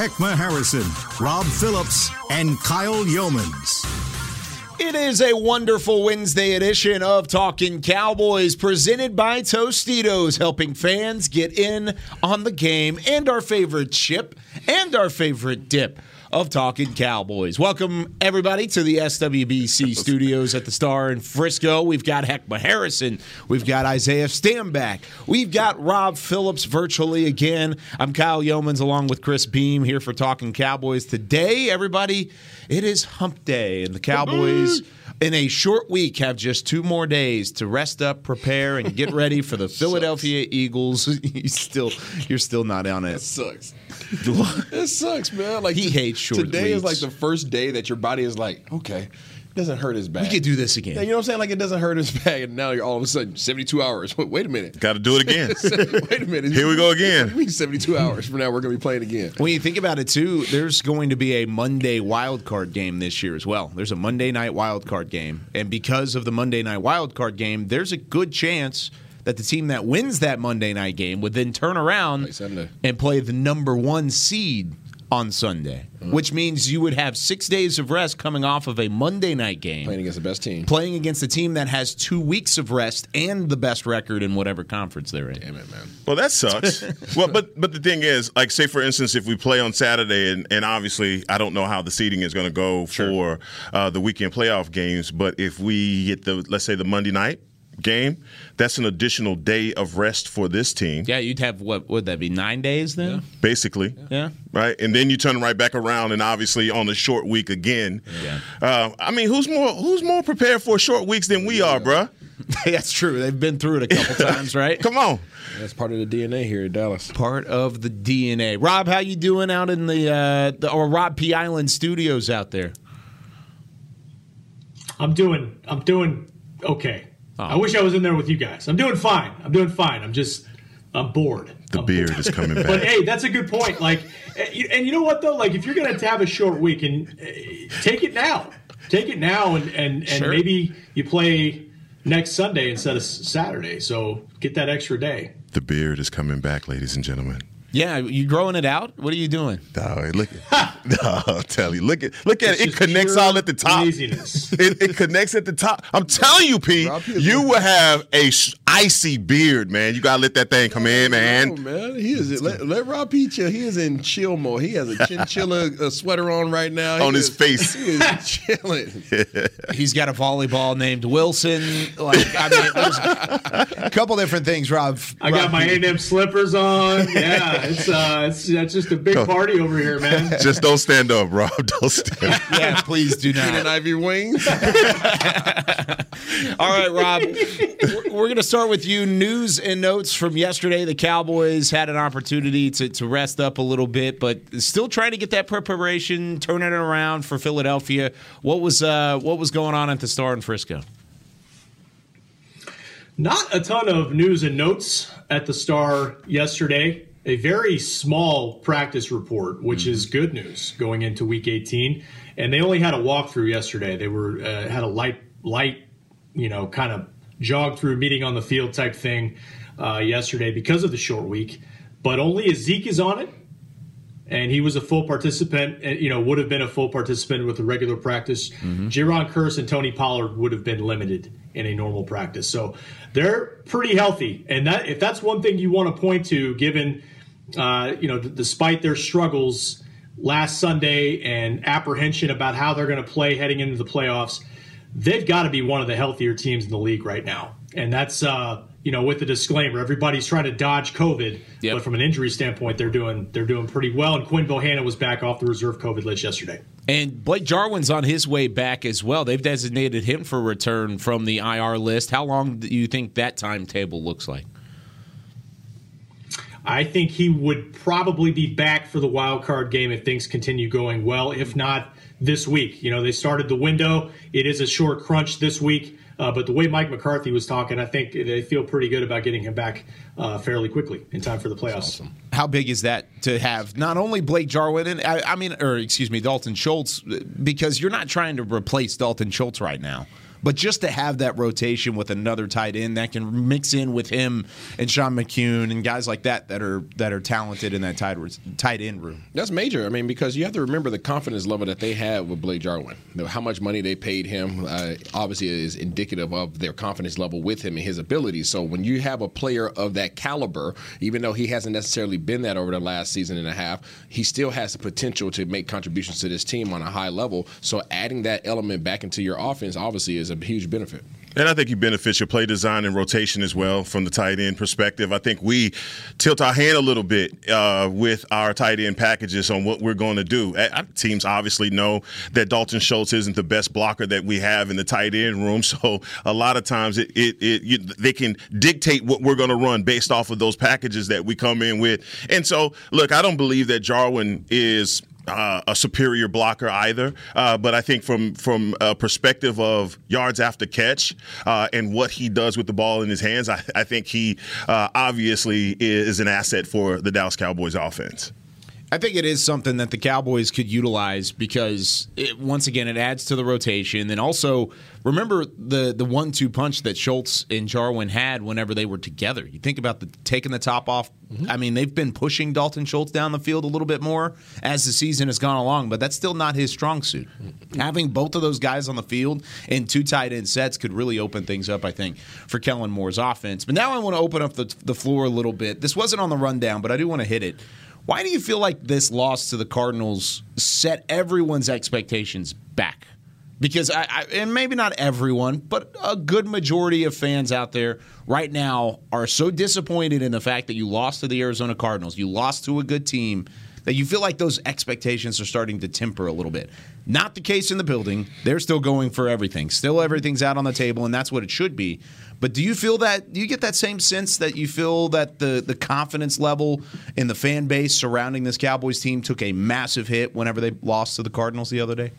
Heckma Harrison, Rob Phillips, and Kyle Youmans. It is a wonderful Wednesday edition of Talking Cowboys presented by Tostitos, helping fans get in on the game and our favorite chip and our favorite dip of Talking Cowboys. Welcome, everybody, to the SWBC studios at the Star in Frisco. We've got Heckma Harrison. We've got Isaiah Stanback. We've got Rob Phillips virtually again. I'm Kyle Youmans along with Chris Beam here for Talking Cowboys. Today, everybody, it is hump day, and the Cowboys in a short week have just two more days to rest up, prepare, and get ready for the Philadelphia Eagles. you still, you're still not on it. sucks. it sucks, man. Like He hates short Today is like the first day that your body is like, okay, doesn't hurt his back. We could do this again. Yeah, you know what I'm saying? Like it doesn't hurt his back, and now you're all of a sudden 72 hours. Wait, wait a minute. Got to do it again. wait a minute. Here we go again. What do you mean 72 hours from now we're going to be playing again? When you think about it, too, there's going to be a Monday wild card game this year as well. There's a Monday night wild card game, and because of the Monday night wild card game, there's a good chance that the team that wins that Monday night game would then turn around Play and play the number one seed on Sunday, Uh-huh. which means you would have six days of rest coming off of a Monday night game. Playing against the best team. Playing against a team that has two weeks of rest and the best record in whatever conference they're in. Damn it, man. Well, that sucks. well, but but the thing is, like, say for instance, if we play on Saturday, and, and obviously I don't know how the seating is going to go for uh, the weekend playoff games, but if we get the let's say the Monday night game, that's an additional day of rest for this team, Yeah, you'd have what would that be nine days then? basically. Yeah. Right, and then you turn right back around, and obviously on a short week again. Yeah. Uh, I mean, who's more who's more prepared for short weeks than we are, bruh? That's true. They've been through it a couple times, right? Come on. That's part of the DNA here at Dallas. Part of the DNA. Rob, how you doing out in the uh, the or Rob P Island studios out there? I'm doing I'm doing okay. Oh. I wish I was in there with you guys. I'm doing fine. I'm doing fine. I'm just I'm bored. The I'm beard bored. is coming back. But hey, that's a good point. Like, eh, and you know what though? Like, if you're gonna have a short week, and eh, take it now, take it now, and and and Sure. maybe you play next Sunday instead of Saturday. So get that extra day. The beard is coming back, ladies and gentlemen. Yeah, you growing it out? What are you doing? No, look at no, I'll tell you. Look at look at It's it. It connects all at the top. It, it connects at the top. I'm telling you, P, Rob, he is you will have a sh- icy beard, man. You gotta let that thing come in, Oh, man. man. He is let, let Rob P chill. He is in chill mode. He has a chinchilla uh, sweater on right now. He On his face. He is chilling. He's got a volleyball named Wilson. Like, I mean, there's a couple different things, Rob. I got my P. A&M slippers on. Yeah, it's uh, it's that's just a big party over here, man. Just don't stand up, Rob. Don't stand up. Yeah, please do And not. Ivy Wings. All right, Rob. We're- We're going to start with you. News and notes from yesterday. The Cowboys had an opportunity to, to rest up a little bit, but still trying to get that preparation, turning it around for Philadelphia. What was uh, what was going on at the Star in Frisco? Not a ton of news and notes at the Star yesterday. A very small practice report, which is good news going into Week 18. And they only had a walkthrough yesterday. They were uh, had a light, light, you know, kind of jog through meeting on the field type thing uh, yesterday because of the short week. But only Zeke is on it, and he was a full participant. and, You know, would have been a full participant with a regular practice. Jayron Kearse and Tony Pollard would have been limited in a normal practice. So they're pretty healthy, and that if that's one thing you want to point to, given uh, you know, d- despite their struggles last Sunday and apprehension about how they're going to play heading into the playoffs, they've got to be one of the healthier teams in the league right now. And that's uh, you know, with the disclaimer, everybody's trying to dodge COVID, Yep. but from an injury standpoint, they're doing they're doing pretty well. And Quinn Bohanna was back off the reserve COVID list yesterday. And Blake Jarwin's on his way back as well. They've designated him for return from the IR list. How long do you think that timetable looks like? I think he would probably be back for the wild card game if things continue going well. If not this week, you know, they started the window. It is a short crunch this week. Uh, but the way Mike McCarthy was talking, I think they feel pretty good about getting him back uh, fairly quickly in time for the playoffs. Awesome. How big is that to have not only Blake Jarwin and I, I mean, or excuse me, Dalton Schultz, because you're not trying to replace Dalton Schultz right now. But just to have that rotation with another tight end that can mix in with him and Sean McKeon and guys like that that are that are talented in that tight tight end room. That's major. I mean, because you have to remember the confidence level that they have with Blake Jarwin. How much money they paid him uh, obviously is indicative of their confidence level with him and his abilities. So when you have a player of that caliber, even though he hasn't necessarily been that over the last season and a half, he still has the potential to make contributions to this team on a high level. So adding that element back into your offense obviously is a huge benefit. And I think he benefits your play design and rotation as well from the tight end perspective. I think we tilt our hand a little bit uh, with our tight end packages on what we're going to do. Teams obviously know that Dalton Schultz isn't the best blocker that we have in the tight end room, so a lot of times it, it, it you, they can dictate what we're going to run based off of those packages that we come in with. And so, look, I don't believe that Jarwin is uh, a superior blocker either. Uh, but I think from from a perspective of yards after catch uh, and what he does with the ball in his hands, I, I think he uh, obviously is an asset for the Dallas Cowboys offense. I think it is something that the Cowboys could utilize because it, once again it adds to the rotation. And also remember the the one two punch that Schultz and Jarwin had whenever they were together. You think about the taking the top off. Mm-hmm. I mean, they've been pushing Dalton Schultz down the field a little bit more as the season has gone along, but that's still not his strong suit. Mm-hmm. Having both of those guys on the field in two tight end sets could really open things up, I think, for Kellen Moore's offense. But now I want to open up the, the floor a little bit. This wasn't on the rundown, but I do want to hit it. Why do you feel like this loss to the Cardinals set everyone's expectations back? Because I, I, and maybe not everyone, but a good majority of fans out there right now are so disappointed in the fact that you lost to the Arizona Cardinals. You lost to a good team that you feel like those expectations are starting to temper a little bit. Not the case in the building. They're still going for everything. Still everything's out on the table and that's what it should be. But do you feel that? Do you get that same sense that you feel that the the confidence level in the fan base surrounding this Cowboys team took a massive hit whenever they lost to the Cardinals the other day?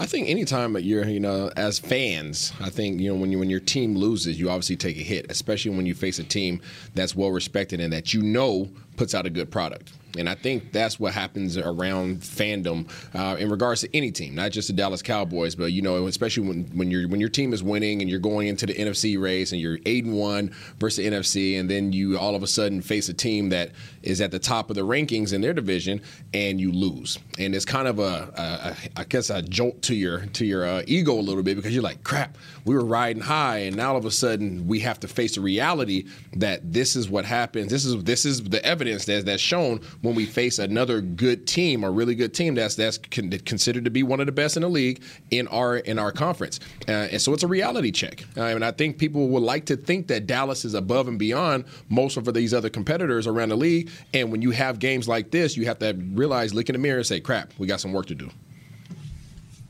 I think anytime you're, you know, as fans, I think you know when you when your team loses, you obviously take a hit, especially when you face a team that's well respected and that you know puts out a good product. And I think that's what happens around fandom uh, in regards to any team, not just the Dallas Cowboys, but you know, especially when, when you when your team is winning and you're going into the NFC race and you're eight and one versus the NFC, and then you all of a sudden face a team that is at the top of the rankings in their division and you lose, and it's kind of a, a, a I guess a jolt to your to your uh, ego a little bit because you're like, crap, we were riding high, and now all of a sudden we have to face the reality that this is what happens. This is this is the evidence that's that's shown when we face another good team, a really good team that's that's considered to be one of the best in the league in our in our conference. Uh, and so it's a reality check. Uh, and I think people would like to think that Dallas is above and beyond most of these other competitors around the league. And when you have games like this, you have to realize, look in the mirror, and say, "Crap, we got some work to do."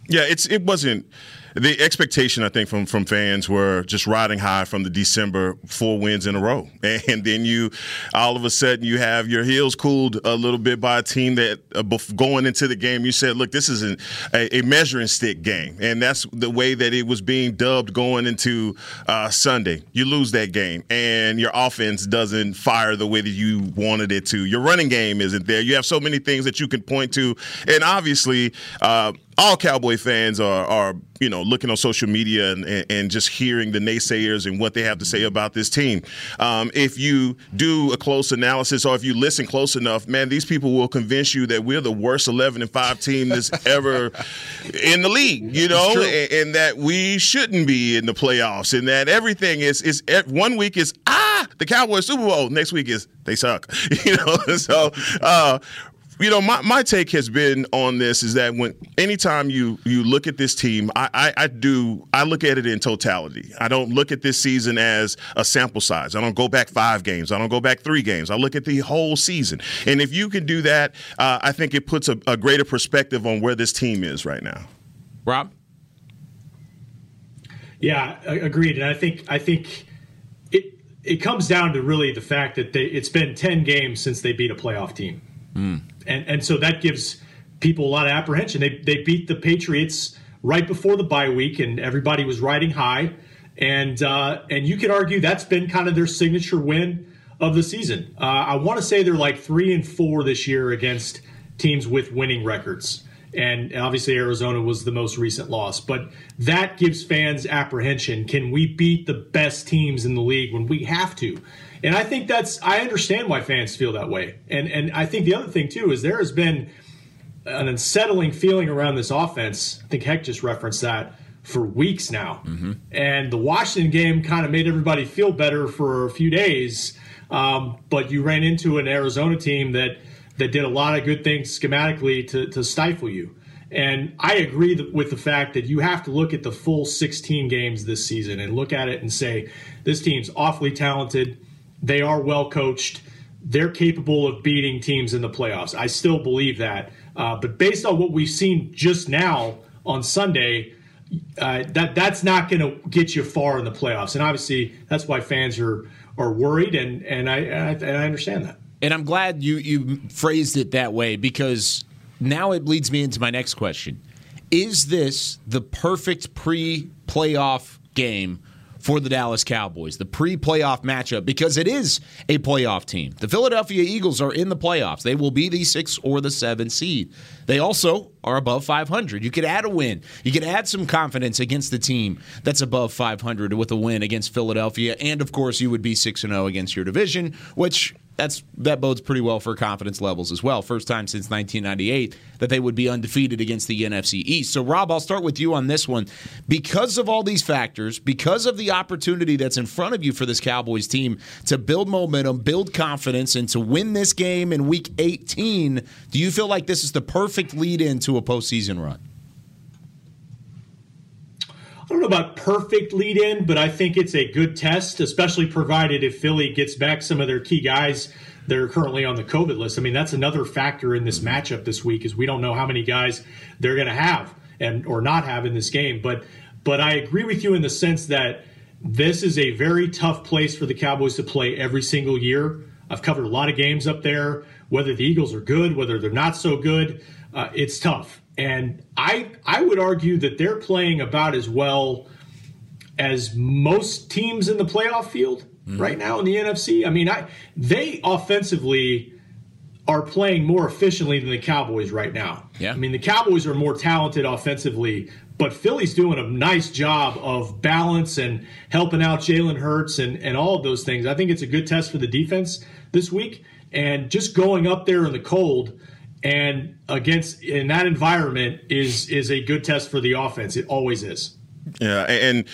Yeah, it's it wasn't the expectation I think from from fans were just riding high from the December four wins in a row, and then you all of a sudden you have your heels cooled a little bit by a team that uh, going into the game you said, look, this is an, a, a, measuring stick game, and that's the way that it was being dubbed going into uh, Sunday. You lose that game, and your offense doesn't fire the way that you wanted it to. Your running game isn't there. You have so many things that you can point to, and obviously. Uh, all Cowboy fans are, are you know looking on social media and, and just hearing the naysayers and what they have to say about this team. Um, if you do a close analysis or if you listen close enough, man, these people will convince you that we're the worst 11 and five team that's ever in the league. You know, and, and, that we shouldn't be in the playoffs, and that everything is is one week is ah the Cowboys Super Bowl, next week is they suck. You know, so uh, you know, my, my take has been on this is that when anytime you you look at this team, I, I, I do I look at it in totality. I don't look at this season as a sample size. I don't go back five games. I don't go back three games. I look at the whole season. And if you can do that, uh, I think it puts a, a greater perspective on where this team is right now. Rob. Yeah, agreed. And I think I think it it comes down to really the fact that they, it's been 10 games since they beat a playoff team. Mm. And, and so that gives people a lot of apprehension. They, they beat the Patriots right before the bye week, and everybody was riding high. And, uh, and you could argue that's been kind of their signature win of the season. Uh, I want to say they're like three and four this year against teams with winning records and obviously Arizona was the most recent loss. But that gives fans apprehension. Can we beat the best teams in the league when we have to? And I think that's I understand why fans feel that way. And and I think the other thing too is there has been an unsettling feeling around this offense. I think Heck just referenced that for weeks now. Mm-hmm. And the Washington game kind of made everybody feel better for a few days. Um, but you ran into an Arizona team that that did a lot of good things schematically to, to stifle you. And I agree with the fact that you have to look at the full 16 games this season and look at it and say, this team's awfully talented. They are well coached. They're capable of beating teams in the playoffs. I still believe that. Uh, but based on what we've seen just now on Sunday, uh, that that's not going to get you far in the playoffs. And obviously, that's why fans are are worried, and and I and I understand that. And I'm glad you you phrased it that way because now it leads me into my next question. Is this the perfect pre-playoff game for the Dallas Cowboys, the pre playoff matchup, because it is a playoff team. The Philadelphia Eagles are in the playoffs. They will be the six or the seven seed. They also are above 500. You could add a win. You could add some confidence against the team that's above 500 with a win against Philadelphia. And of course, you would be 6 0 against your division, which that's that bodes pretty well for confidence levels as well. First time since 1998 that they would be undefeated against the NFC East. So Rob, I'll start with you on this one. Because of all these factors, because of the opportunity that's in front of you for this Cowboys team to build momentum, build confidence and to win this game in week 18, do you feel like this is the perfect lead into a postseason run? I don't know about perfect lead in, but I think it's a good test, especially provided if Philly gets back some of their key guys that are currently on the COVID list. I mean, that's another factor in this matchup this week is we don't know how many guys they're going to have and or not have in this game. But but I agree with you in the sense that this is a very tough place for the Cowboys to play every single year. I've covered a lot of games up there, whether the Eagles are good, whether they're not so good. Uh, it's tough. And I I would argue that they're playing about as well as most teams in the playoff field mm-hmm. right now in the NFC. I mean, I they offensively are playing more efficiently than the Cowboys right now. Yeah. I mean, the Cowboys are more talented offensively, but Philly's doing a nice job of balance and helping out Jalen Hurts and, and all of those things. I think it's a good test for the defense this week. And just going up there in the cold – and against in that environment is is a good test for the offense. It always is. Yeah, and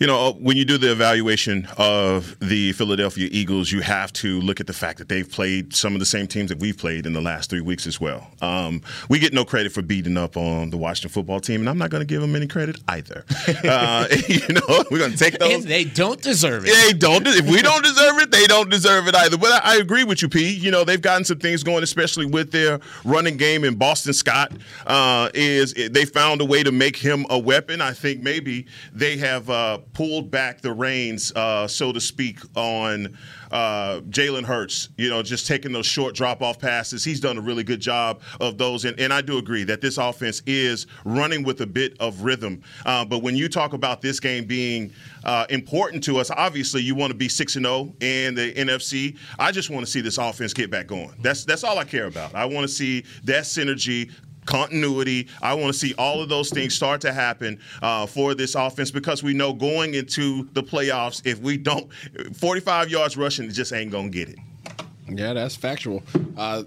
you know, when you do the evaluation of the Philadelphia Eagles, you have to look at the fact that they've played some of the same teams that we've played in the last three weeks as well. Um, we get no credit for beating up on the Washington football team, and I'm not going to give them any credit either. Uh, you know, we're going to take those. And they don't deserve it. They don't. If we don't deserve it, they don't deserve it either. But I, I agree with you, P. You know, they've gotten some things going, especially with their running game. And Boston Scott uh, is they found a way to make him a weapon. I think maybe they have. Uh, pulled back the reins, uh, so to speak, on uh, Jalen Hurts. You know, just taking those short drop off passes. He's done a really good job of those, and, and I do agree that this offense is running with a bit of rhythm. Uh, but when you talk about this game being uh, important to us, obviously you want to be six and zero oh in the NFC. I just want to see this offense get back going. That's that's all I care about. I want to see that synergy continuity. I want to see all of those things start to happen uh, for this offense because we know going into the playoffs, if we don't, 45 yards rushing, just ain't going to get it. Yeah, that's factual. Uh,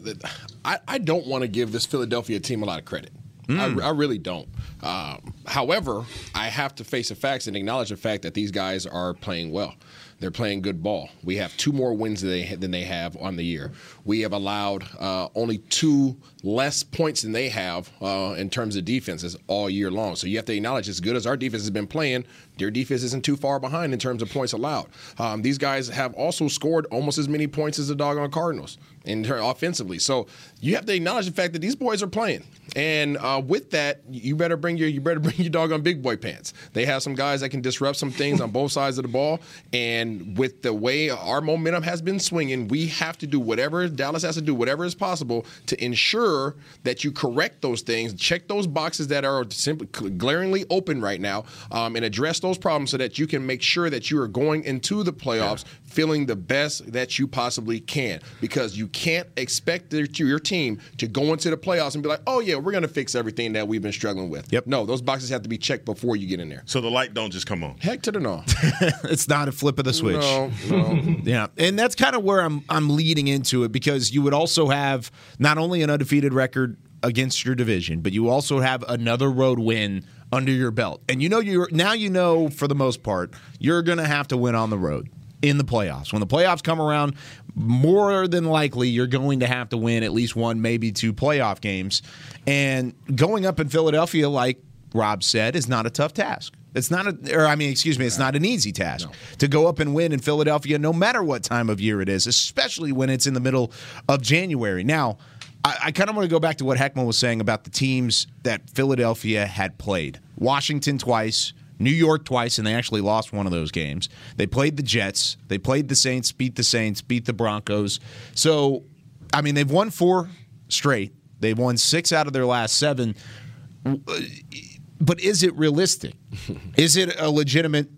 I, I don't want to give this Philadelphia team a lot of credit. Mm. I, I, really don't. Um, however, I have to face the facts and acknowledge the fact that these guys are playing well. They're playing good ball. We have two more wins than they, than they have on the year. We have allowed uh, only two less points than they have uh, in terms of defenses all year long. So you have to acknowledge, as good as our defense has been playing, their defense isn't too far behind in terms of points allowed. Um, these guys have also scored almost as many points as the doggone Cardinals. in offensively. So you have to acknowledge the fact that these boys are playing. And uh, with that, you better bring your you better bring your dog on big boy pants. They have some guys that can disrupt some things on both sides of the ball. And with the way our momentum has been swinging, we have to do whatever Dallas has to do, whatever is possible to ensure that you correct those things, check those boxes that are simply glaringly open right now, um, and address those problems so that you can make sure that you are going into the playoffs feeling the best that you possibly can. Because you can't expect your team to go into the playoffs and be like, oh yeah, we're going to fix everything that we've been struggling with. Yep. No, those boxes have to be checked before you get in there. So the light don't just come on. Heck to the no. it's not a flip of the switch. No, no. yeah, and that's kind of where I'm I'm leading into it because you would also have not only an undefeated record against your division, but you also have another road win under your belt. And you know you're now you know for the most part you're going to have to win on the road in the playoffs. When the playoffs come around, more than likely you're going to have to win at least one, maybe two playoff games. And going up in Philadelphia, like Rob said, is not a tough task. It's not a, or I mean, excuse me, it's not an easy task no. to go up and win in Philadelphia, no matter what time of year it is, especially when it's in the middle of January. Now, I, I kind of want to go back to what Heckman was saying about the teams that Philadelphia had played Washington twice, New York twice, and they actually lost one of those games. They played the Jets, they played the Saints, beat the Saints, beat the Broncos. So, I mean, they've won four straight. They've won six out of their last seven. Uh, but is it realistic? is it a legitimate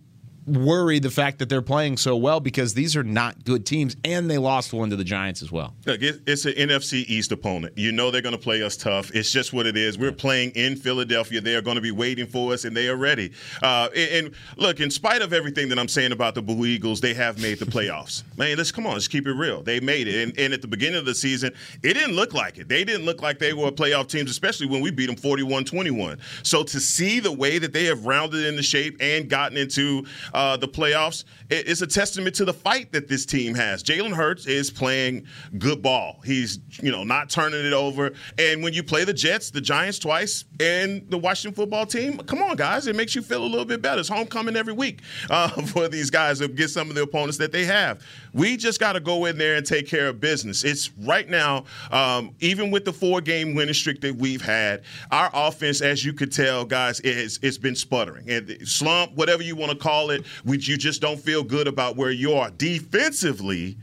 worry the fact that they're playing so well because these are not good teams and they lost one to the Giants as well. Look, it's an NFC East opponent. You know they're going to play us tough. It's just what it is. We're playing in Philadelphia. They are going to be waiting for us and they are ready. Uh, and, look, in spite of everything that I'm saying about the Blue Eagles, they have made the playoffs. Man, let's come on, let's keep it real. They made it. And, and at the beginning of the season, it didn't look like it. They didn't look like they were playoff teams, especially when we beat them 41 21. So to see the way that they have rounded into shape and gotten into uh, the playoffs, it's a testament to the fight that this team has. Jalen Hurts is playing good ball. He's you know not turning it over. And when you play the Jets, the Giants twice, and the Washington football team, come on guys, it makes you feel a little bit better. It's homecoming every week uh, for these guys to get some of the opponents that they have. We just got to go in there and take care of business. It's right now, um, even with the four game winning streak that we've had, our offense, as you could tell, guys, it's, it's been sputtering and slump, whatever you want to call it. We you just don't feel good about where you are defensively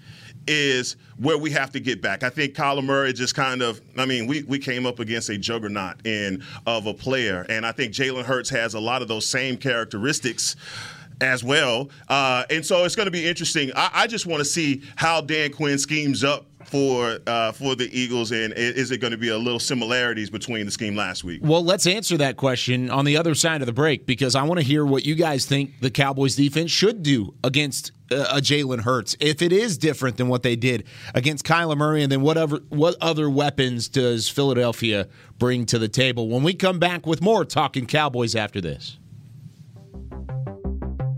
is where we have to get back. I think Kyler Murray just kind of, I mean, we, we came up against a juggernaut in of a player, and I think Jalen Hurts has a lot of those same characteristics as well. Uh, and so it's going to be interesting. I, I just want to see how Dan Quinn schemes up for uh, for the Eagles, and is it going to be a little similarities between the scheme last week? Well, let's answer that question on the other side of the break because I want to hear what you guys think the Cowboys defense should do against uh, a Jalen Hurts. If it is different than what they did against Kyler Murray, and then whatever what other weapons does Philadelphia bring to the table? When we come back with more talking Cowboys after this.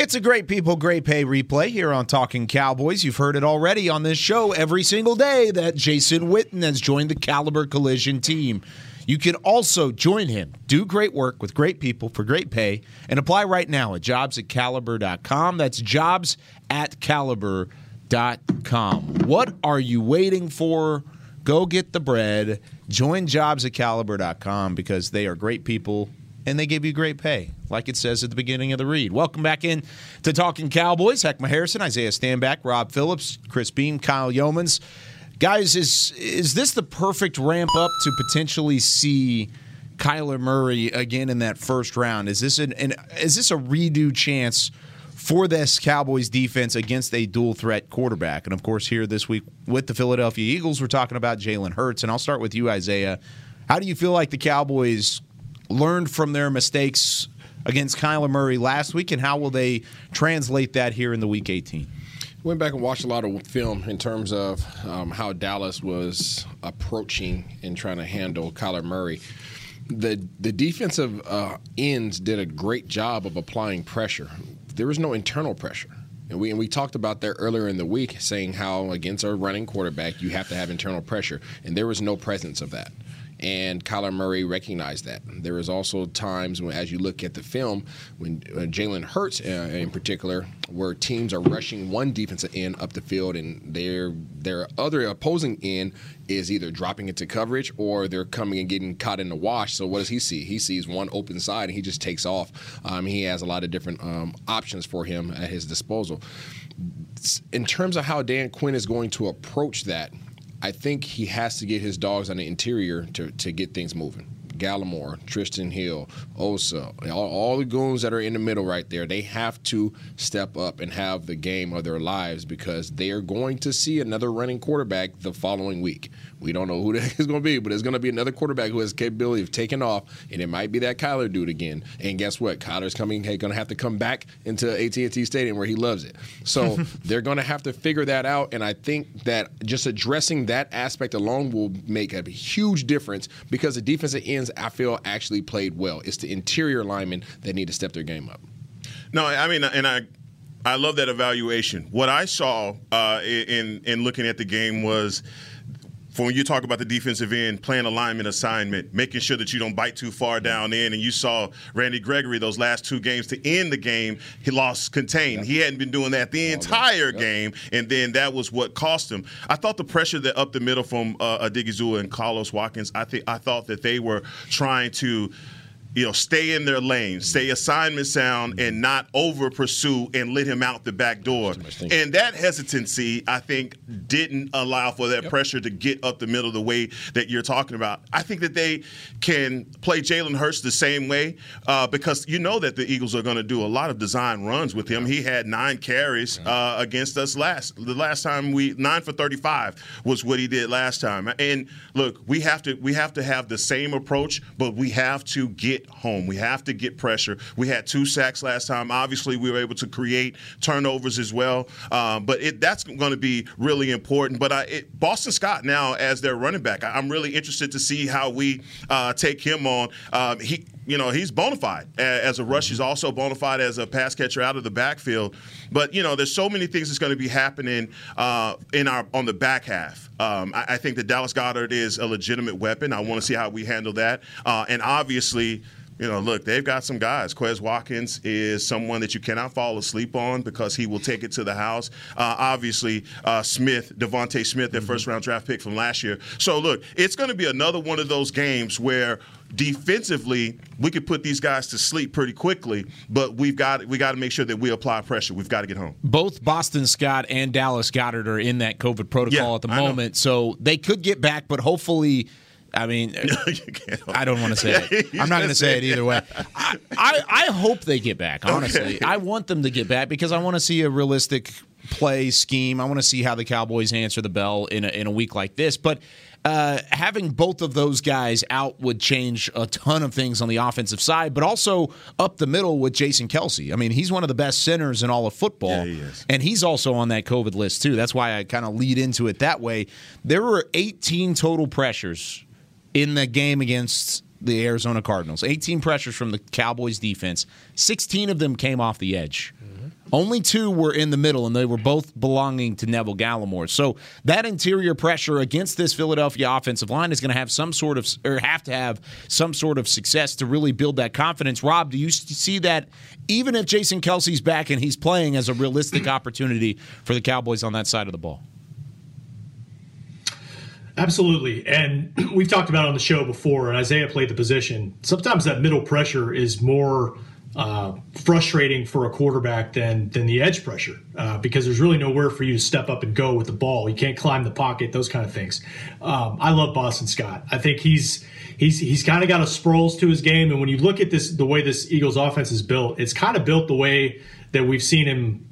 It's a great people, great pay replay here on Talking Cowboys. You've heard it already on this show every single day that Jason Witten has joined the Caliber Collision team. You can also join him, do great work with great people for great pay, and apply right now at jobs at caliber.com. That's jobs at caliber.com. What are you waiting for? Go get the bread. Join jobs at caliber.com because they are great people and they give you great pay, like it says at the beginning of the read. Welcome back in to Talking Cowboys. Heckma Harrison, Isaiah Stanback, Rob Phillips, Chris Beam, Kyle Youmans. Guys, is is this the perfect ramp up to potentially see Kyler Murray again in that first round? Is this an, an is this a redo chance for this Cowboys defense against a dual threat quarterback? And of course, here this week with the Philadelphia Eagles, we're talking about Jalen Hurts. And I'll start with you, Isaiah. How do you feel like the Cowboys learned from their mistakes against Kyler Murray last week, and how will they translate that here in the Week 18? Went back and watched a lot of film in terms of um, how Dallas was approaching and trying to handle Kyler Murray. The the defensive uh, ends did a great job of applying pressure. There was no internal pressure. And we, and we talked about that earlier in the week, saying how against a running quarterback, you have to have internal pressure. And there was no presence of that and Kyler Murray recognized that. There was also times when, as you look at the film, when uh, Jalen Hurts, uh, in particular, where teams are rushing one defensive end up the field, and their their other opposing end is either dropping into coverage or they're coming and getting caught in the wash. So what does he see? He sees one open side and he just takes off. Um, he has a lot of different um, options for him at his disposal. In terms of how Dan Quinn is going to approach that, I think he has to get his dogs on the interior to, to get things moving. Gallimore, Trysten Hill, Osa, all, all, the goons that are in the middle right there, they have to step up and have the game of their lives because they are going to see another running quarterback the following week. We don't know who the heck that is going to be, but it's going to be another quarterback who has capability of taking off, and it might be that Kyler dude again. And guess what? Kyler's coming, hey, going to have to come back into AT&T Stadium where he loves it. So they're going to have to figure that out, and I think that just addressing that aspect alone will make a huge difference because the defensive ends, I feel, actually played well. It's the interior linemen that need to step their game up. No, I mean, and I I love that evaluation. What I saw uh, in in looking at the game was for when you talk about the defensive end, playing alignment assignment, making sure that you don't bite too far down in. And you saw Randy Gregory those last two games to end the game, he lost contain. Yep. He hadn't been doing that the entire yep. game, and then that was what cost him. I thought the pressure that up the middle from uh, Odighizuwa and Carlos Watkins, I think I thought that they were trying to you know, stay in their lane, stay assignment sound, and not over pursue and let him out the back door. And that hesitancy, I think, didn't allow for that yep. pressure to get up the middle the way that you're talking about. I think that they can play Jalen Hurts the same way uh, because you know that the Eagles are going to do a lot of design runs with him. He had nine carries uh, against us last the last time we nine for 35 was what he did last time. And look, we have to we have to have the same approach, but we have to get get home. We have to get pressure. We had two sacks last time. Obviously, we were able to create turnovers as well. Um, but it, that's going to be really important. But I, it, Boston Scott now as their running back, I, am really interested to see how we uh, take him on. Um, he you know, he's bona fide as a rush. He's also bona fide as a pass catcher out of the backfield. But you know, there's so many things that's going to be happening uh, in our on the back half. Um, I, I, think that Dallas Goedert is a legitimate weapon. I want to see how we handle that. Uh, and obviously, you know, look, they've got some guys. Quez Watkins is someone that you cannot fall asleep on because he will take it to the house. Uh, obviously, uh, Smith, DeVonta Smith, their mm-hmm. first round draft pick from last year. So, look, it's going to be another one of those games where defensively we could put these guys to sleep pretty quickly but we've got we got to make sure that we apply pressure we've got to get home both boston scott and dallas goedert are in that covid protocol yeah, at the moment so they could get back but hopefully I mean, I don't want to say it. I'm not going to say it either way. I, I, I hope they get back, honestly. Okay. I want them to get back because I want to see a realistic play scheme. I want to see how the Cowboys answer the bell in a, in a week like this. But uh, having both of those guys out would change a ton of things on the offensive side, but also up the middle with Jason Kelce. I mean, he's one of the best centers in all of football. Yeah, he. And he's also on that COVID list, too. That's why I kind of lead into it that way. There were 18 total pressures in the game against the Arizona Cardinals. 18 pressures from the Cowboys defense. 16 of them came off the edge. Mm-hmm. Only two were in the middle, and they were both belonging to Neville Gallimore. So that interior pressure against this Philadelphia offensive line is going to have some sort of, or have to have some sort of success to really build that confidence. Rob, do you see that even if Jason Kelce's back and he's playing as a realistic opportunity for the Cowboys on that side of the ball? Absolutely. And we've talked about on the show before, and Isaiah played the position. Sometimes that middle pressure is more uh, frustrating for a quarterback than than the edge pressure uh, because there's really nowhere for you to step up and go with the ball. You can't climb the pocket, those kind of things. Um, I love Boston Scott. I think he's he's he's kind of got a Sproles to his game, and when you look at this, the way this Eagles offense is built, it's kind of built the way that we've seen him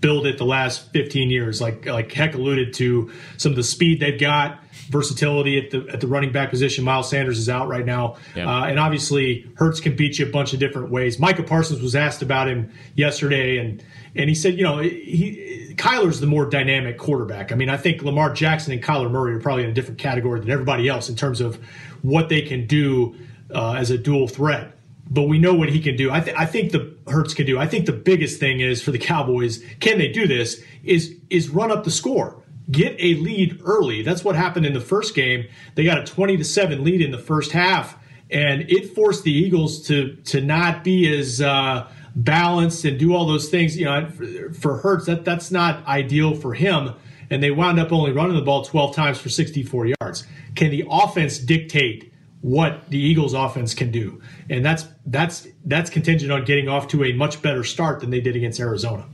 build it the last 15 years. Like like Heck alluded to some of the speed they've got, versatility at the at the running back position. Miles Sanders is out right now, Yeah. uh, and obviously Hurts can beat you a bunch of different ways. Micah Parsons was asked about him yesterday, and and he said, you know, he Kyler's the more dynamic quarterback. I mean, I think Lamar Jackson and Kyler Murray are probably in a different category than everybody else in terms of what they can do uh, as a dual threat but we know what he can do. I, th- I think the Hurts can do. I think the biggest thing is for the Cowboys, can they do this? Is is run up the score, get a lead early. That's what happened in the first game. They got a twenty to seven lead in the first half, and it forced the Eagles to to not be as uh, balanced and do all those things. You know, for, for Hurts, that that's not ideal for him. And they wound up only running the ball twelve times for sixty four yards. Can the offense dictate? what the Eagles offense can do. And that's that's that's contingent on getting off to a much better start than they did against Arizona.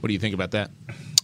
What do you think about that?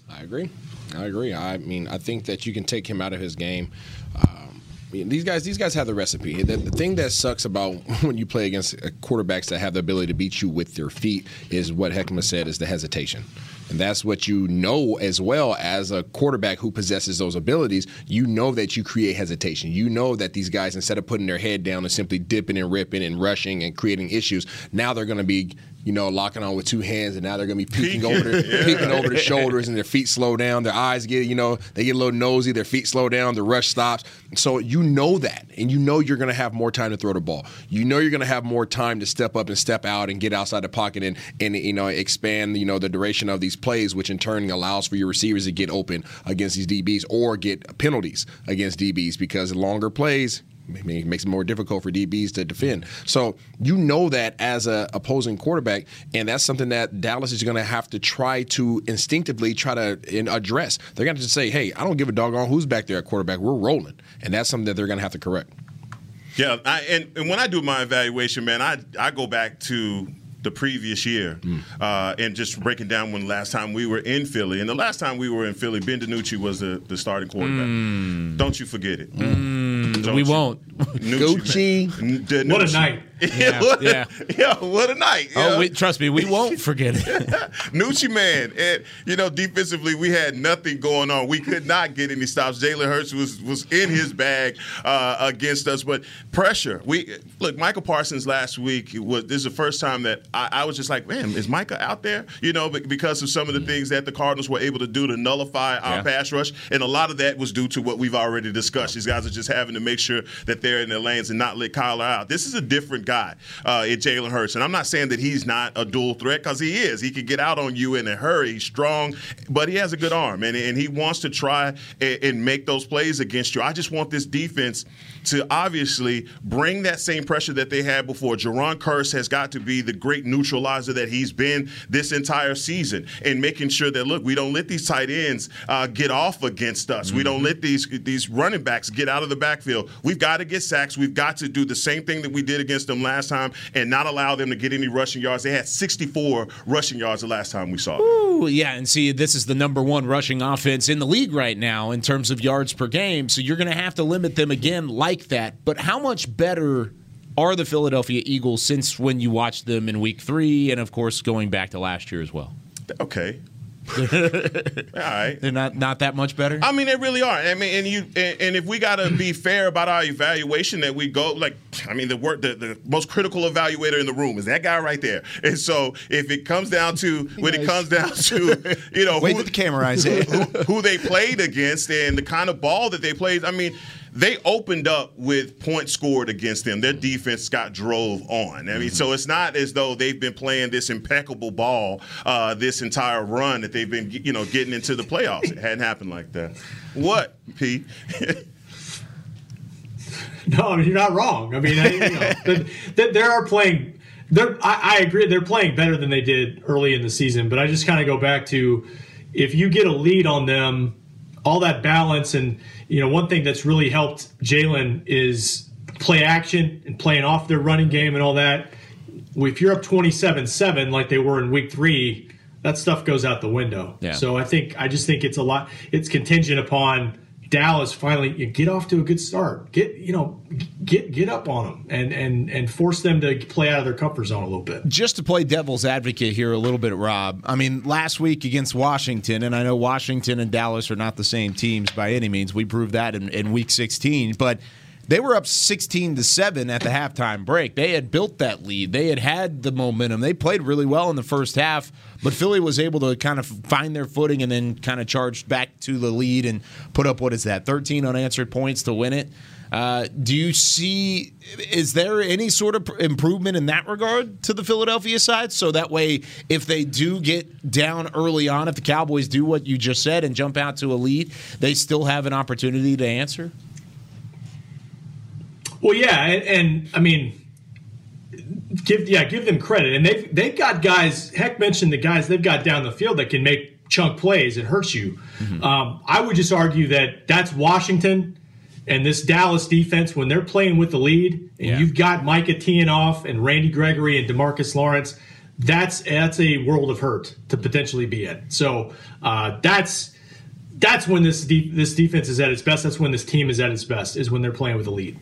I agree. I agree. I mean, I think that you can take him out of his game. Um, these guys, these guys have the recipe. The, the thing that sucks about when you play against uh, quarterbacks that have the ability to beat you with their feet is what Heckma said is the hesitation. And that's what you know as well as a quarterback who possesses those abilities. You know that you create hesitation. You know that these guys, instead of putting their head down and simply dipping and ripping and rushing and creating issues, now they're going to be, you know, locking on with two hands, and now they're going to be peeking over their, Yeah. peeking over their shoulders, and their feet slow down. Their eyes get, you know, they get a little nosy. Their feet slow down. The rush stops. So you know that, and you know you're going to have more time to throw the ball. You know you're going to have more time to step up and step out and get outside the pocket and and you know expand you know the duration of these plays, which in turn allows for your receivers to get open against these DBs or get penalties against DBs because longer plays I mean, it makes it more difficult for DBs to defend. So you know that as a opposing quarterback, and that's something that Dallas is going to have to try to instinctively try to in, address. They're going to just say, "Hey, I don't give a doggone who's back there at quarterback. We're rolling," and that's something that they're going to have to correct. Yeah, I, and, and when I do my evaluation, man, I I go back to the previous year mm. uh, and just breaking down when last time we were in Philly. And the last time we were in Philly, Ben DiNucci was the, the starting quarterback. Mm. Don't you forget it. Don't we you- won't. Nucci, man. DiNucci. What a night. Yeah, what, yeah. yeah, what a night. Oh, we, trust me, we won't forget it. Nucci man, and you know defensively we had nothing going on. We could not get any stops. Jalen Hurts was was in his bag uh, against us, but pressure. We look Michael Parsons last week was this is the first time that I, I was just like, man, is Micah out there? You know, because of some of the things that the Cardinals were able to do to nullify our Yeah. pass rush, and a lot of that was due to what we've already discussed. These guys are just having to make sure that they're in their lanes and not let Kyler out. This is a different guy uh, in Jalen Hurts, and I'm not saying that he's not a dual threat because he is. He can get out on you in a hurry. He's strong, but he has a good arm, and, and he wants to try and, and make those plays against you. I just want this defense to obviously bring that same pressure that they had before. Jayron Kearse has got to be the great neutralizer that he's been this entire season, and making sure that look, we don't let these tight ends uh, get off against us. We don't let these these running backs get out of the backfield. We've got to get sacks. We've got to do the same thing that we did against them them last time and not allow them to get any rushing yards. They had 64 rushing yards the last time we saw them. Ooh, yeah, and see, this is the number one rushing offense in the league right now in terms of yards per game. So you're going to have to limit them again like that. But how much better are the Philadelphia Eagles since when you watched them in Week Three, and of course going back to last year as well? Okay. All right. They're not not that much better. I mean, they really are. I mean, and you and, and if we got to be fair about our evaluation, that we go like, I mean, the word the, the most critical evaluator in the room is that guy right there. And so, if it comes down to when it comes down to you know Wait who, the camera, Isaiah. who, who they played against and the kind of ball that they played, I mean. They opened up with points scored against them. Their defense got drove on. I mean, so it's not as though they've been playing this impeccable ball uh, this entire run that they've been, you know, getting into the playoffs. It hadn't happened like that. What, Pete? No, I mean, you're not wrong. I mean, I, you know, they are playing. They're, I, I agree. They're playing better than they did early in the season. But I just kind of go back to if you get a lead on them, all that balance, and you know, one thing that's really helped Jalen is play action and playing off their running game and all that. If you're up 27-7 like they were in Week Three, that stuff goes out the window. Yeah. So I think I just think it's a lot. It's contingent upon Dallas finally you get off to a good start. Get you know get get up on them and and and force them to play out of their comfort zone a little bit. Just to play devil's advocate here a little bit, Rob. I mean, last week against Washington, and I know Washington and Dallas are not the same teams by any means. We proved that in, in Week 16, but they were up 16 to seven at the halftime break. They had built that lead. They had had the momentum. They played really well in the first half, but Philly was able to kind of find their footing and then kind of charged back to the lead and put up what is that 13 unanswered points to win it. Uh, do you see? Is there any sort of improvement in that regard to the Philadelphia side? So that way, if they do get down early on, if the Cowboys do what you just said and jump out to a lead, they still have an opportunity to answer. Well, yeah, and, and I mean, give yeah, give them credit, and they've they've got guys. Heck mentioned the guys they've got down the field that can make chunk plays It hurts you. Um, I would just argue that that's Washington and this Dallas defense when they're playing with the lead, and Yeah. you've got Micah teeing off and Randy Gregory and Demarcus Lawrence. That's that's a world of hurt to potentially be in. So uh, that's that's when this de- this defense is at its best. That's when this team is at its best. Is when they're playing with the lead.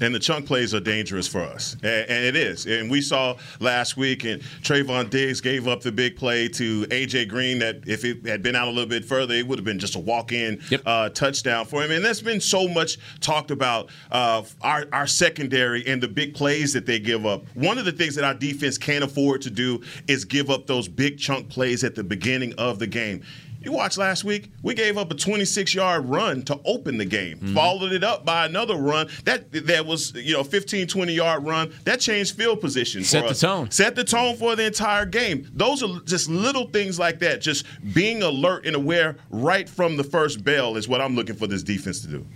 And the chunk plays are dangerous for us, and, and it is. And we saw last week, and Trevon Diggs gave up the big play to AJ Green. That if it had been out a little bit further, it would have been just a walk-in uh, touchdown for him. And that's been so much talked about uh, our our secondary and the big plays that they give up. One of the things that our defense can't afford to do is give up those big chunk plays at the beginning of the game. You watched last week, we gave up a 26 yard run to open the game, Mm-hmm. followed it up by another run. That that was, you know, 15, 20 yard run. That changed field position. Set for the us. tone. Set the tone for the entire game. Those are just little things like that. Just being alert and aware right from the first bell is what I'm looking for this defense to do.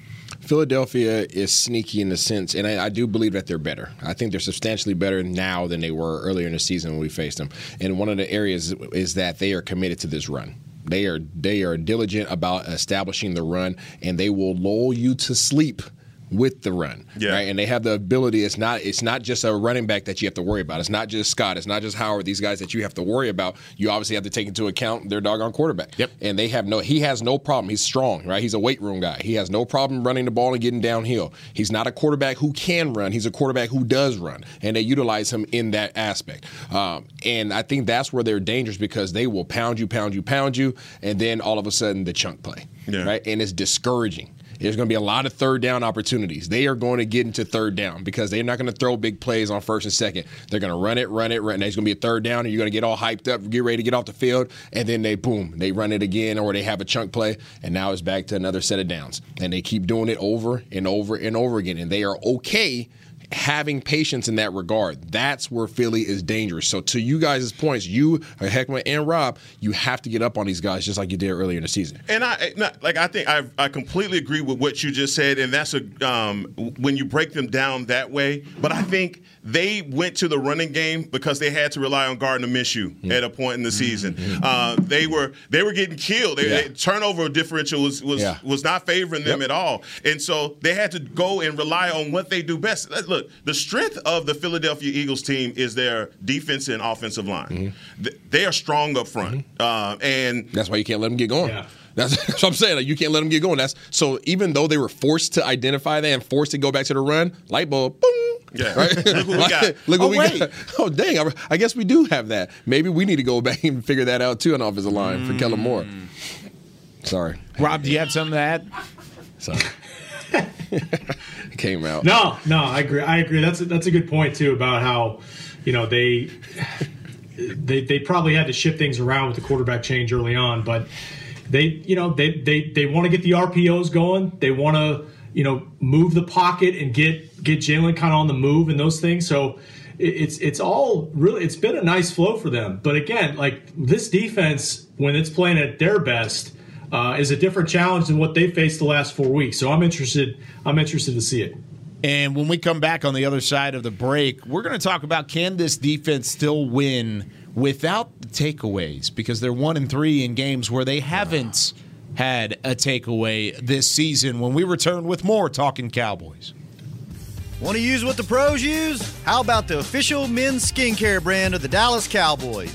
Philadelphia is sneaky in the sense, and I, I do believe that they're better. I think they're substantially better now than they were earlier in the season when we faced them. And one of the areas is that they are committed to this run. They are they are diligent about establishing the run, and they will lull you to sleep with the run. Yeah. Right. And they have the ability. It's not it's not just a running back that you have to worry about. It's not just Scott. It's not just Howard. These guys that you have to worry about. You obviously have to take into account their doggone quarterback. Yep. And they have no he has no problem. He's strong, right? He's a weight room guy. He has no problem running the ball and getting downhill. He's not a quarterback who can run. He's a quarterback who does run. And they utilize him in that aspect. Um, and I think that's where they're dangerous because they will pound you, pound you, pound you, and then all of a sudden the chunk play. Yeah. Right? And it's discouraging. There's going to be a lot of third down opportunities. They are going to get into third down because they're not going to throw big plays on first and second. They're going to run it, run it, run it. There's going to be a third down, and you're going to get all hyped up, get ready to get off the field, and then they boom, they run it again, or they have a chunk play, and now it's back to another set of downs. And they keep doing it over and over and over again, and they are okay having patience in that regard. That's where Philly is dangerous. So to you guys' points, you, Heckman, and Rob, you have to get up on these guys just like you did earlier in the season. And I not, like I think I I completely agree with what you just said, and that's a um, when you break them down that way. But I think they went to the running game because they had to rely on Gardner Minshew at a point in the season. Uh, they were they were getting killed. They, Yeah. they- turnover differential was was, Yeah. was not favoring them at all, and so they had to go and rely on what they do best. Look, look, the strength of the Philadelphia Eagles team is their defense and offensive line. Mm-hmm. Th- They are strong up front, mm-hmm. uh, and That's why you can't let them get going. That's, that's what I'm saying. Like, you can't let them get going. That's so. Even though they were forced to identify that and forced to go back to the run, light bulb, boom. Yeah. Right? Look what we got. Look what Oh, we wait. got. Oh dang! I, I guess we do have that. Maybe we need to go back and figure that out too on offensive line for Kellen Moore. Mm. Sorry, Rob. Do you have something to add? Sorry. came out. No, no, I agree. I agree. That's a, that's a good point too about how you know they they they probably had to shift things around with the quarterback change early on, but they you know they they they want to get the RPOs going. They want to you know move the pocket and get get Jalen kind of on the move and those things. So it's it's all really it's been a nice flow for them. But again, like this defense when it's playing at their best. Uh, is a different challenge than what they faced the last four weeks. So I'm interested. I'm interested to see it. And when we come back on the other side of the break, we're going to talk about can this defense still win without the takeaways because they're one and three in games where they haven't had a takeaway this season. When we return with more talking Cowboys. Want to use what the pros use? How about the official men's skincare brand of the Dallas Cowboys?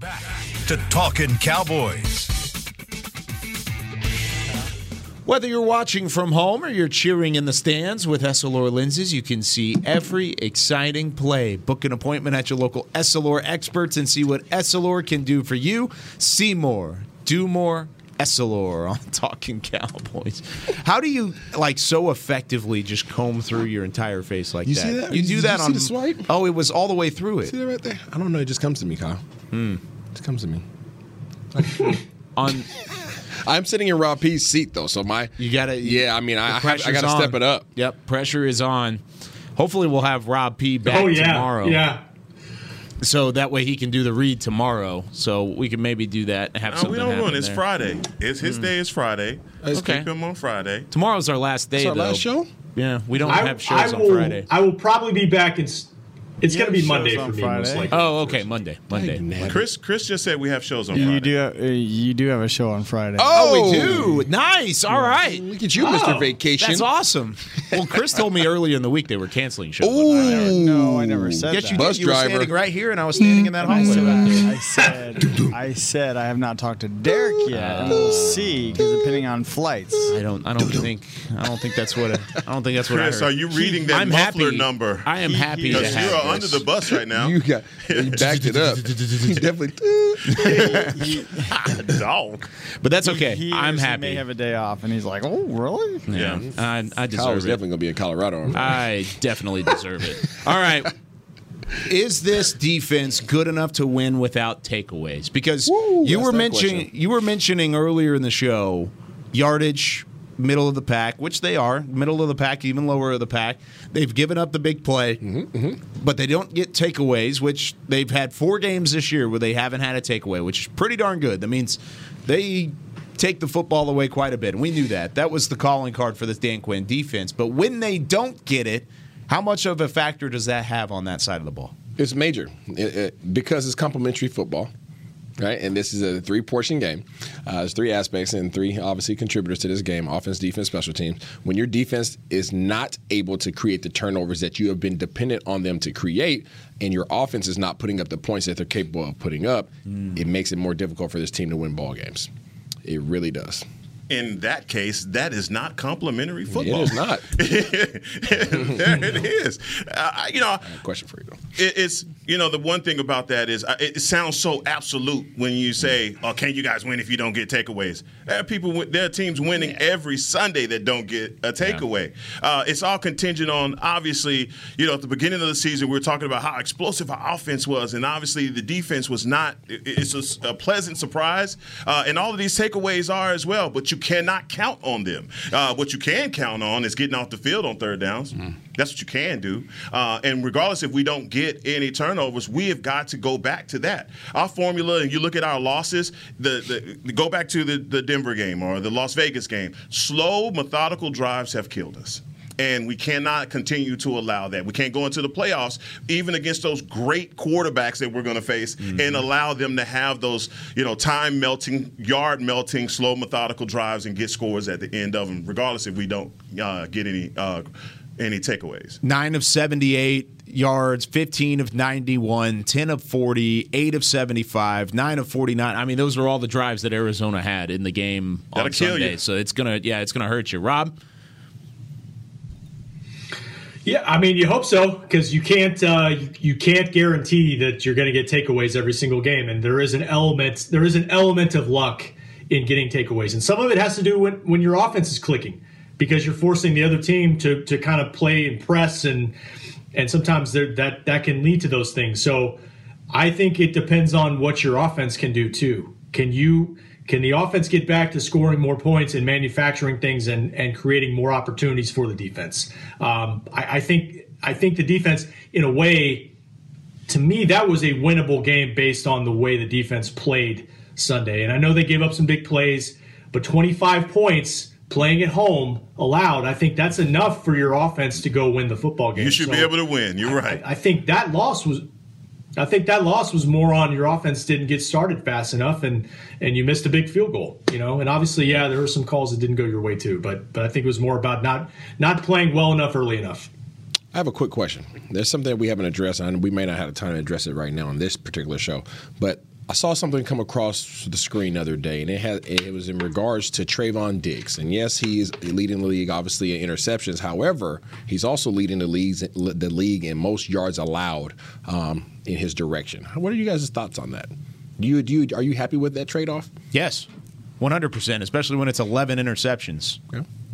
Back to Talking Cowboys. Whether you're watching from home or you're cheering in the stands with Essilor lenses, you can see every exciting play. Book an appointment at your local Essilor experts and see what Essilor can do for you. See more, do more. Essilor on Talking Cowboys. How do you like so effectively just comb through your entire face like You that? see that? You do you that see on the swipe? Oh, it was all the way through it. See that right there? I don't know. It just comes to me, Kyle. Hmm. It just comes to me. on. I'm sitting in Rob P's seat though, so my you gotta. Yeah, I mean, I, I, have, I got to on. step it up. Yep, pressure is on. Hopefully, we'll have Rob P back Oh, yeah, tomorrow. yeah. So that way he can do the read tomorrow. So we can maybe do that and have No, something we don't happen ruin. It's there. Friday. It's his Mm. day. Is Friday. Let's Okay. keep him on Friday. Tomorrow's our last day. It's our though. last show? Yeah, we don't I- have shows I on Friday. I will probably be back in. S- It's going to be Monday for on me, most Friday? likely. Oh, okay, Monday. Monday. Chris, Chris just said we have shows on You Friday. do. Have, uh, you do have a show on Friday. Oh, we do. Nice. All right. Look at you, Oh, Mr. Vacation. That's awesome. Well, Chris told me earlier in the week they were canceling shows. Ooh. No, I never said yes, that. you Bus did. You were driver. standing right here, and I was standing in that I hallway. right there. I said, I said I have not talked to Derek yet, and we'll see because depending on flights. I don't. I don't think. I don't think that's what. I I don't think that's what Chris, I heard. are you reading that I'm muffler happy. number? I am happy to Because you have are this. under the bus right now. You got you backed it up. You definitely. Dog. But that's okay. He I'm usually happy. May have a day off, and he's like, "Oh, really?" Yeah, I, I Kyle deserve was it. definitely gonna be in Colorado. On Friday. I definitely deserve it. All right. is this defense good enough to win without takeaways? Because you were mentioning question. you were mentioning earlier in the show yardage, middle of the pack, which they are middle of the pack, even lower of the pack. They've given up the big play, Mm-hmm, but they don't get takeaways. Which they've had four games this year where they haven't had a takeaway, which is pretty darn good. That means they take the football away quite a bit. We knew that. That was the calling card for this Dan Quinn defense. But when they don't get it, how much of a factor does that have on that side of the ball? It's major It- it- because it's complementary football, right? And this is a three portion game. Uh, there's three aspects and three obviously contributors to this game: offense, defense, special teams. When your defense is not able to create the turnovers that you have been dependent on them to create, and your offense is not putting up the points that they're capable of putting up, it makes it more difficult for this team to win ball games. It really does. In that case, that is not complimentary football. It is not. there it is. Uh, you know, question for you though. it, it's you know the one thing about that is uh, it sounds so absolute when you say, "Oh, can you guys win if you don't get takeaways?" There are people, there are teams winning every Sunday that don't get a takeaway. Uh, it's all contingent on obviously, you know, at the beginning of the season we were talking about how explosive our offense was, and obviously the defense was not. it- It's a pleasant surprise, uh, and all of these takeaways are as well. But you cannot count on them. Uh, what you can count on is getting off the field on third downs. That's what you can do. Uh, and regardless if we don't get any turnovers, we have got to go back to that. Our formula, and you look at our losses, the, the go back to the, the Denver game or the Las Vegas game. Slow, methodical drives have killed us. And we cannot continue to allow that. We can't go into the playoffs, even against those great quarterbacks that we're going to face, and allow them to have those, you know, time melting, yard melting, slow, methodical drives and get scores at the end of them, regardless if we don't uh, get any uh, any takeaways. Nine of 78 yards, 15 of 91, 10 of 40, 8 of 75, 9 of 49. I mean, those are all the drives that Arizona had in the game on That'll kill Sunday. you. So it's going to, yeah, it's going to hurt you. Rob? Yeah, I mean, you hope so because you can't uh, you, you can't guarantee that you're going to get takeaways every single game, and there is an element there is an element of luck in getting takeaways, and some of it has to do when when your offense is clicking because you're forcing the other team to to kind of play and press, and and sometimes that that can lead to those things. So I think it depends on what your offense can do too. Can you can the offense get back to scoring more points and manufacturing things and, and creating more opportunities for the defense? Um, I, I think I think the defense, in a way, to me, that was a winnable game based on the way the defense played Sunday. And I know they gave up some big plays, but 25 points playing at home allowed. I think that's enough for your offense to go win the football game. You should be able to win. You're right. I think that loss was. I think that loss was more on your offense didn't get started fast enough, and and you missed a big field goal. You know, and obviously, yeah, there were some calls that didn't go your way too, but but I think it was more about not not playing well enough early enough. I have a quick question. There's something that we haven't addressed, and we may not have time to address it right now on this particular show. But I saw something come across the screen the other day, and it had it was in regards to Trevon Diggs. And yes, he's leading the league, obviously in interceptions. However, he's also leading the leagues the league in most yards allowed um, in his direction. What are you guys' thoughts on that? Do you do you are you happy with that trade off? Yes, 100%, especially when it's 11 interceptions.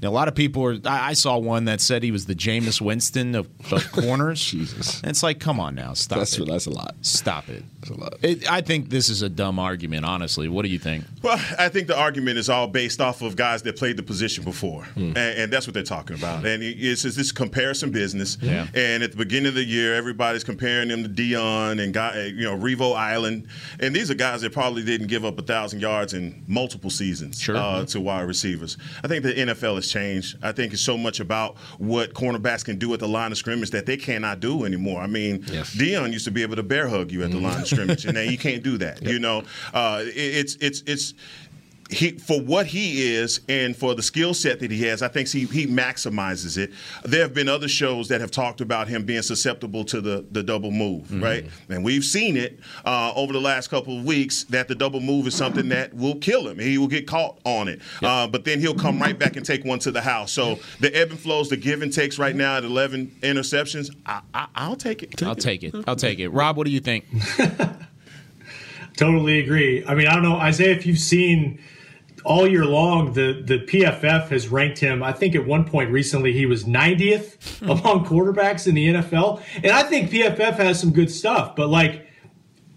A lot of people are. I I saw one that said he was the Jameis Winston of, of corners. Jesus, and it's like, come on now, stop That's- it. that's a lot. Stop it. That's a lot. It, I think this is a dumb argument. Honestly, what do you think? Well, I think the argument is all based off of guys that played the position before, and, and that's what they're talking about. And it's, it's this comparison business. Yeah. And at the beginning of the year, everybody's comparing them to Deion and guy, you know Revis Island, and these are guys that probably didn't give up a thousand yards in multiple seasons uh, to wide receivers. I think the NFL has changed. I think it's so much about what cornerbacks can do at the line of scrimmage that they cannot do anymore. I mean, Deion used to be able to bear hug you at the line of scrimmage, and now you can't do that. You know, uh, it- it's it's it's he for what he is and for the skill set that he has, I think he he maximizes it. There have been other shows that have talked about him being susceptible to the the double move, right? And we've seen it uh, over the last couple of weeks that the double move is something that will kill him. He will get caught on it, uh, but then he'll come right back and take one to the house. So the ebb and flows, the give and takes right now at 11 interceptions, I, I, I'll take it. I'll take it. I'll take it. Rob, what do you think? Totally agree. I mean, I don't know, Isaiah, if you've seen all year long, the the PFF has ranked him. I think at one point recently he was 90th among quarterbacks in the NFL, and I think PFF has some good stuff. But like,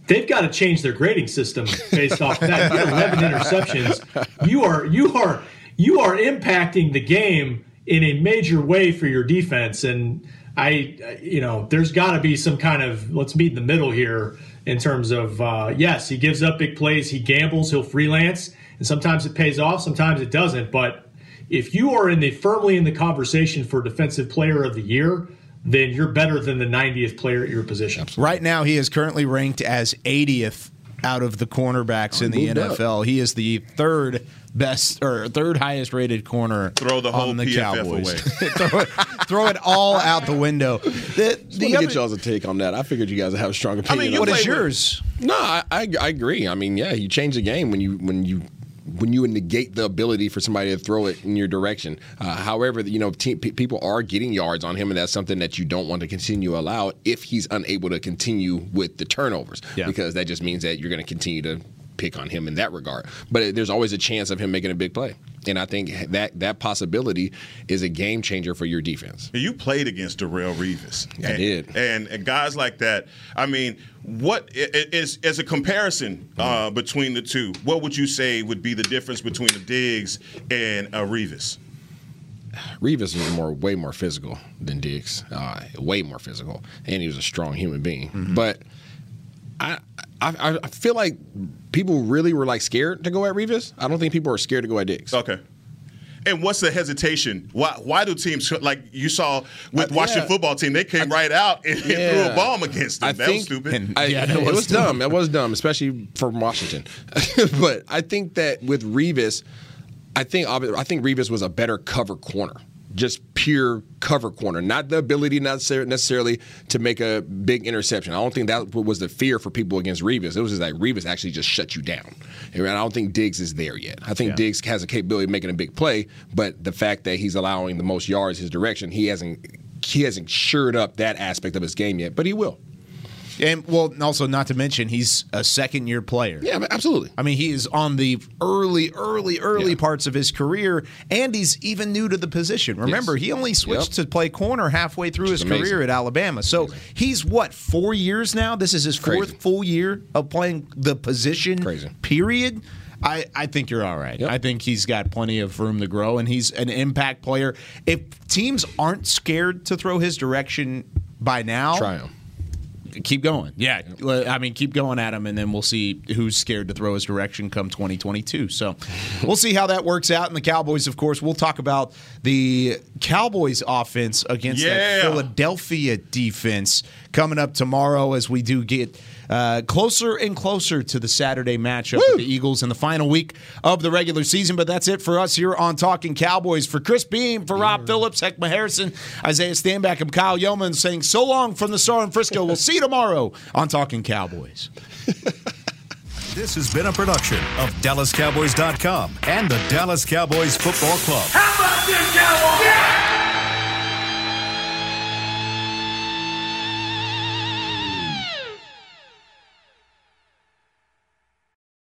they've got to change their grading system based off that. You get 11 interceptions. You are you are you are impacting the game in a major way for your defense, and I, you know, there's got to be some kind of let's meet in the middle here in terms of uh, yes, he gives up big plays, he gambles, he'll freelance, and sometimes it pays off, sometimes it doesn't. But if you are in the firmly in the conversation for defensive player of the year, then you're better than the 90th player at your position. Right now, he is currently ranked as 80th out of the cornerbacks in the moved up. NFL. He is the third best or third highest rated corner. Throw the whole on the PFF Cowboys. away. throw, it, throw it all out the window. The, Just the want to other- get y'all's take on that. I figured you guys would have a strong opinion. what on is that. yours? No, I, I I agree. I mean, yeah, you change the game when you when you when you negate the ability for somebody to throw it in your direction. Uh, however, you know, te- pe- people are getting yards on him, and that's something that you don't want to continue allow if he's unable to continue with the turnovers, Yeah. because that just means that you're going to continue to pick on him in that regard. But there's always a chance of him making a big play, and I think that that possibility is a game changer for your defense. You played against Darrelle Revis. I and, did. And, and guys like that, I mean, what is as a comparison uh, between the two? What would you say would be the difference between a Diggs and a Revis? Revis was more, way more physical than Diggs, uh, way more physical, and he was a strong human being. But I, I, I feel like people really were like scared to go at Revis. I don't think people are scared to go at Diggs. Okay. And what's the hesitation? Why why do teams like you saw with Uh, Washington yeah. football team? They came right out and, and threw a bomb against them. I that think, was stupid. I- it was, dumb. It was dumb, especially from Washington. but I think that with Revis, I think I think Revis was a better cover corner, just pure cover corner, not the ability necessarily to make a big interception. I don't think that was the fear for people against Revis. It was just like Revis actually just shut you down. And I don't think Diggs is there yet. I think Yeah. Diggs has a capability of making a big play, but the fact that he's allowing the most yards his direction, he hasn't he hasn't shored up that aspect of his game yet, but he will. And well, also not to mention he's a second year player. Yeah, absolutely. I mean, he is on the early, early, early parts of his career, and he's even new to the position. Remember, Yes. he only switched to play corner halfway through his career at Alabama. So he's what four years now. This is his fourth Crazy. full year of playing the position. Crazy. Period. I, I think you're all right. I think he's got plenty of room to grow, and he's an impact player. If teams aren't scared to throw his direction by now, Try him. Keep going. Yeah, I mean, keep going at him, and then we'll see who's scared to throw his direction come 2022. So we'll see how that works out. And the Cowboys, of course, we'll talk about the Cowboys offense against Yeah. that Philadelphia defense coming up tomorrow as we do get. Uh, closer and closer to the Saturday matchup with the Eagles in the final week of the regular season. But that's it for us here on Talking Cowboys. For Chris Beam, for Rob Phillips, Heckma Harrison, Isaiah Stanback, and Kyle Youmans saying so long from the Star in Frisco. We'll see you tomorrow on Talking Cowboys. This has been a production of DallasCowboys.com and the Dallas Cowboys Football Club. How about this